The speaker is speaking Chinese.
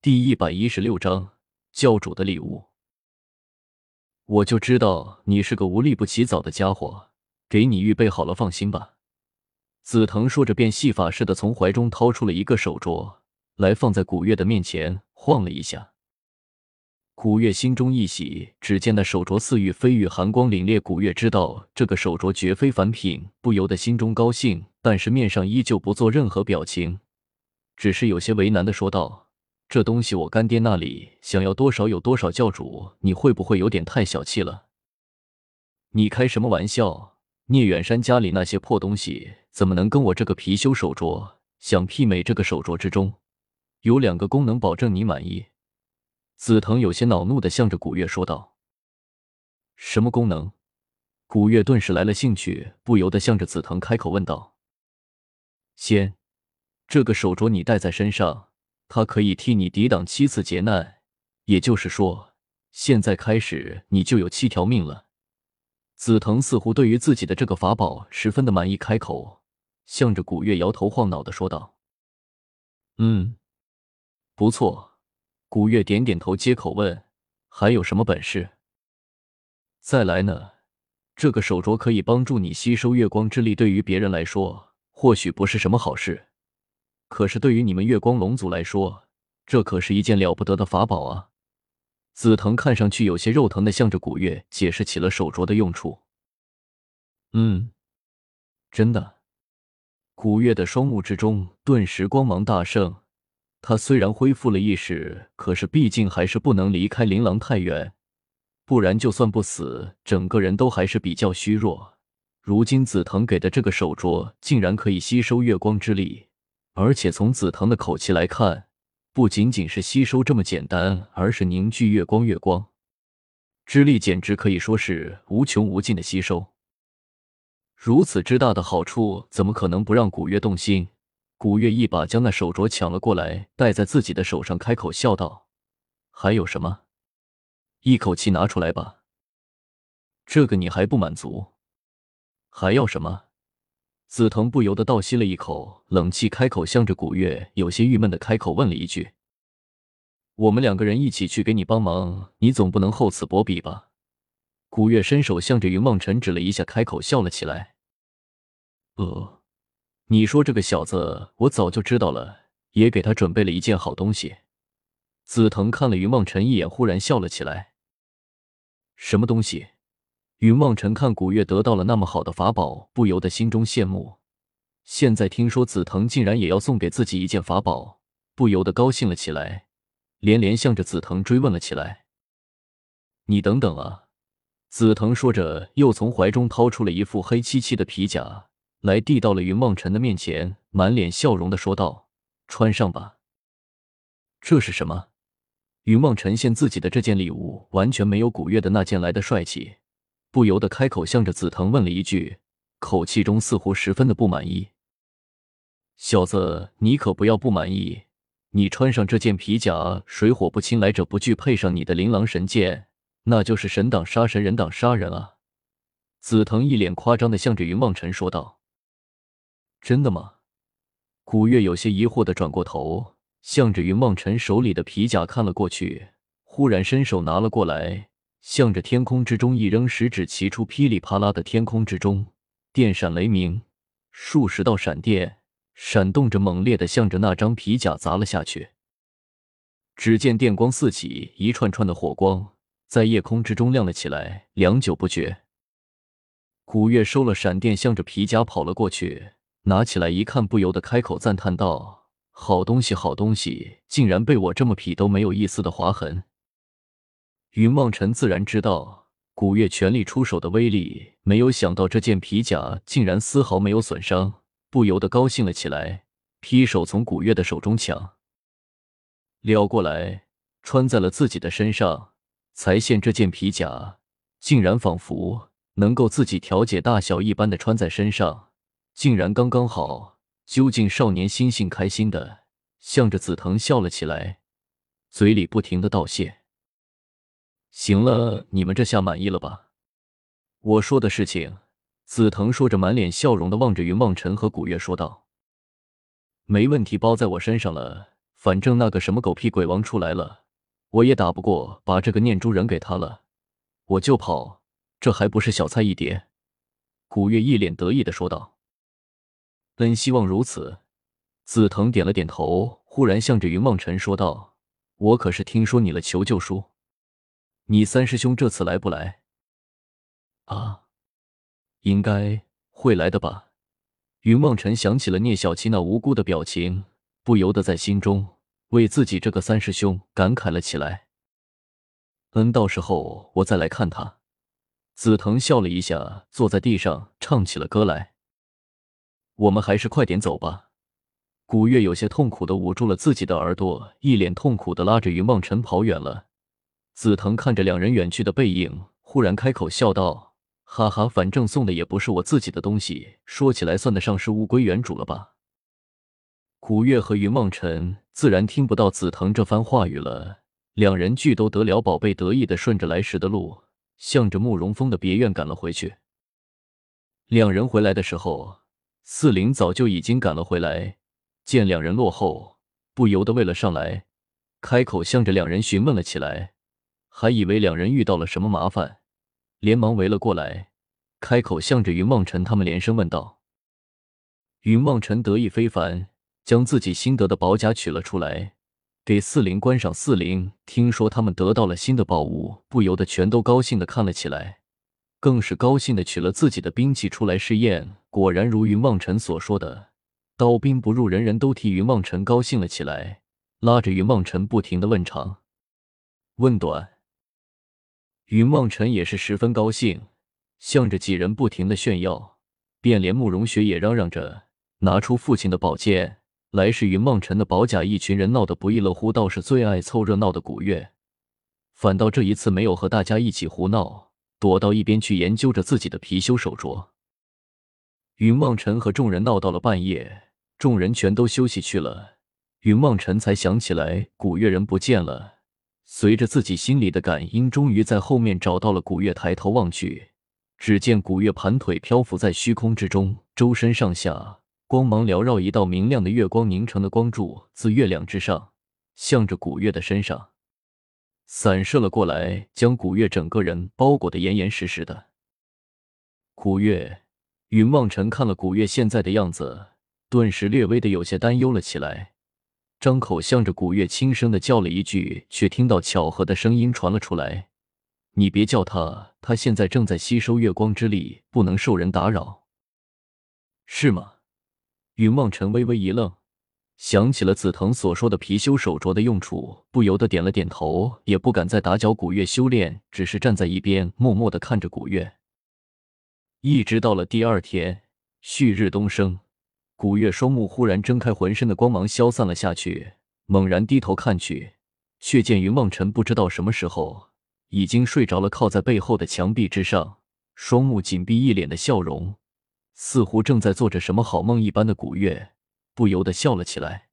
第一百一十六章教主的礼物。我就知道你是个无利不起早的家伙，给你预备好了，放心吧。紫藤说着，便戏法似的从怀中掏出了一个手镯来，放在古月的面前晃了一下。古月心中一喜，只见那手镯似玉非玉，寒光凛冽。古月知道这个手镯绝非凡品，不由得心中高兴，但是面上依旧不做任何表情，只是有些为难的说道。这东西我干爹那里想要多少有多少，教主你会不会有点太小气了？你开什么玩笑？聂远山家里那些破东西怎么能跟我这个貔貅手镯相媲美？这个手镯之中有两个功能，保证你满意。紫藤有些恼怒的向着古月说道：“什么功能？”古月顿时来了兴趣，不由得向着紫藤开口问道：“先，这个手镯你戴在身上。”他可以替你抵挡七次劫难，也就是说，现在开始你就有七条命了。紫藤似乎对于自己的这个法宝十分的满意，开口向着古月摇头晃脑的说道：“嗯，不错。”古月点点头，接口问：“还有什么本事？”再来呢？这个手镯可以帮助你吸收月光之力，对于别人来说或许不是什么好事。可是对于你们月光龙族来说，这可是一件了不得的法宝啊！紫藤看上去有些肉疼的向着古月解释起了手镯的用处。嗯，真的。古月的双目之中顿时光芒大盛。他虽然恢复了意识，可是毕竟还是不能离开琳琅太远，不然就算不死，整个人都还是比较虚弱。如今紫藤给的这个手镯，竟然可以吸收月光之力。而且从紫藤的口气来看，不仅仅是吸收这么简单，而是凝聚月光，月光之力简直可以说是无穷无尽的吸收。如此之大的好处，怎么可能不让古月动心？古月一把将那手镯抢了过来，戴在自己的手上，开口笑道：“还有什么？一口气拿出来吧。这个你还不满足？还要什么？”紫藤不由得倒吸了一口冷气，开口向着古月有些郁闷的开口问了一句：“我们两个人一起去给你帮忙，你总不能厚此薄彼吧？”古月伸手向着云梦辰指了一下，开口笑了起来：“呃，你说这个小子，我早就知道了，也给他准备了一件好东西。”紫藤看了云梦辰一眼，忽然笑了起来：“什么东西？”云望尘看古月得到了那么好的法宝，不由得心中羡慕。现在听说紫藤竟然也要送给自己一件法宝，不由得高兴了起来，连连向着紫藤追问了起来：“你等等啊！”紫藤说着，又从怀中掏出了一副黑漆漆的皮甲来，递到了云望尘的面前，满脸笑容的说道：“穿上吧。”这是什么？云望尘现自己的这件礼物完全没有古月的那件来的帅气。不由得开口向着紫藤问了一句，口气中似乎十分的不满意。小子，你可不要不满意！你穿上这件皮甲，水火不侵，来者不拒，配上你的琳琅神剑，那就是神挡杀神，人挡杀人啊！紫藤一脸夸张的向着云望尘说道：“真的吗？”古月有些疑惑的转过头，向着云望尘手里的皮甲看了过去，忽然伸手拿了过来。向着天空之中一扔，十指齐出，噼里啪啦的天空之中电闪雷鸣，数十道闪电闪动着，猛烈的向着那张皮甲砸了下去。只见电光四起，一串串的火光在夜空之中亮了起来，良久不绝。古月收了闪电，向着皮甲跑了过去，拿起来一看，不由得开口赞叹道：“好东西，好东西，竟然被我这么劈都没有一丝的划痕。”云望尘自然知道古月全力出手的威力，没有想到这件皮甲竟然丝毫没有损伤，不由得高兴了起来，劈手从古月的手中抢撩过来，穿在了自己的身上。才现这件皮甲竟然仿佛能够自己调节大小一般的穿在身上，竟然刚刚好。究竟少年心性开心的向着紫藤笑了起来，嘴里不停的道谢。行了，你们这下满意了吧？我说的事情，紫藤说着，满脸笑容的望着云望尘和古月说道：“没问题，包在我身上了。反正那个什么狗屁鬼王出来了，我也打不过，把这个念珠人给他了，我就跑，这还不是小菜一碟？古月一脸得意的说道。本希望如此。紫藤点了点头，忽然向着云梦辰说道：“我可是听说你了求救书，你三师兄这次来不来？”啊，应该会来的吧。云梦辰想起了聂小七那无辜的表情。不由得在心中为自己这个三师兄感慨了起来。嗯，到时候我再来看他。紫藤笑了一下，坐在地上唱起了歌来。我们还是快点走吧。古月有些痛苦的捂住了自己的耳朵，一脸痛苦的拉着云梦辰跑远了。紫藤看着两人远去的背影，忽然开口笑道：“哈哈，反正送的也不是我自己的东西，说起来算得上是物归原主了吧。”古月和云梦辰自然听不到紫藤这番话语了，两人俱都得了宝贝，得意的顺着来时的路，向着慕容峰的别院赶了回去。两人回来的时候，四灵早就已经赶了回来，见两人落后，不由得为了上来，开口向着两人询问了起来，还以为两人遇到了什么麻烦，连忙围了过来，开口向着云梦辰他们连声问道。云梦辰得意非凡。将自己新得的宝甲取了出来，给四灵观赏。四灵听说他们得到了新的宝物，不由得全都高兴的看了起来，更是高兴的取了自己的兵器出来试验。果然如云望尘所说的，刀兵不入，人人都替云望尘高兴了起来，拉着云望尘不停的问长问短。云梦尘也是十分高兴，向着几人不停的炫耀，便连慕容雪也嚷嚷着拿出父亲的宝剑。来是云梦辰的宝甲，一群人闹得不亦乐乎。倒是最爱凑热闹的古月，反倒这一次没有和大家一起胡闹，躲到一边去研究着自己的貔貅手镯。云梦辰和众人闹到了半夜，众人全都休息去了，云梦辰才想起来古月人不见了。随着自己心里的感应，终于在后面找到了古月。抬头望去，只见古月盘腿漂浮在虚空之中，周身上下。光芒缭绕，一道明亮的月光凝成的光柱自月亮之上，向着古月的身上散射了过来，将古月整个人包裹得严严实实的。古月，云望尘看了古月现在的样子，顿时略微的有些担忧了起来，张口向着古月轻声的叫了一句，却听到巧合的声音传了出来：“你别叫他，他现在正在吸收月光之力，不能受人打扰，是吗？”云望尘微微一愣，想起了紫藤所说的貔貅手镯的用处，不由得点了点头，也不敢再打搅古月修炼，只是站在一边默默的看着古月。一直到了第二天，旭日东升，古月双目忽然睁开，浑身的光芒消散了下去，猛然低头看去，却见云梦辰不知道什么时候已经睡着了，靠在背后的墙壁之上，双目紧闭，一脸的笑容。似乎正在做着什么好梦一般的古月，不由得笑了起来。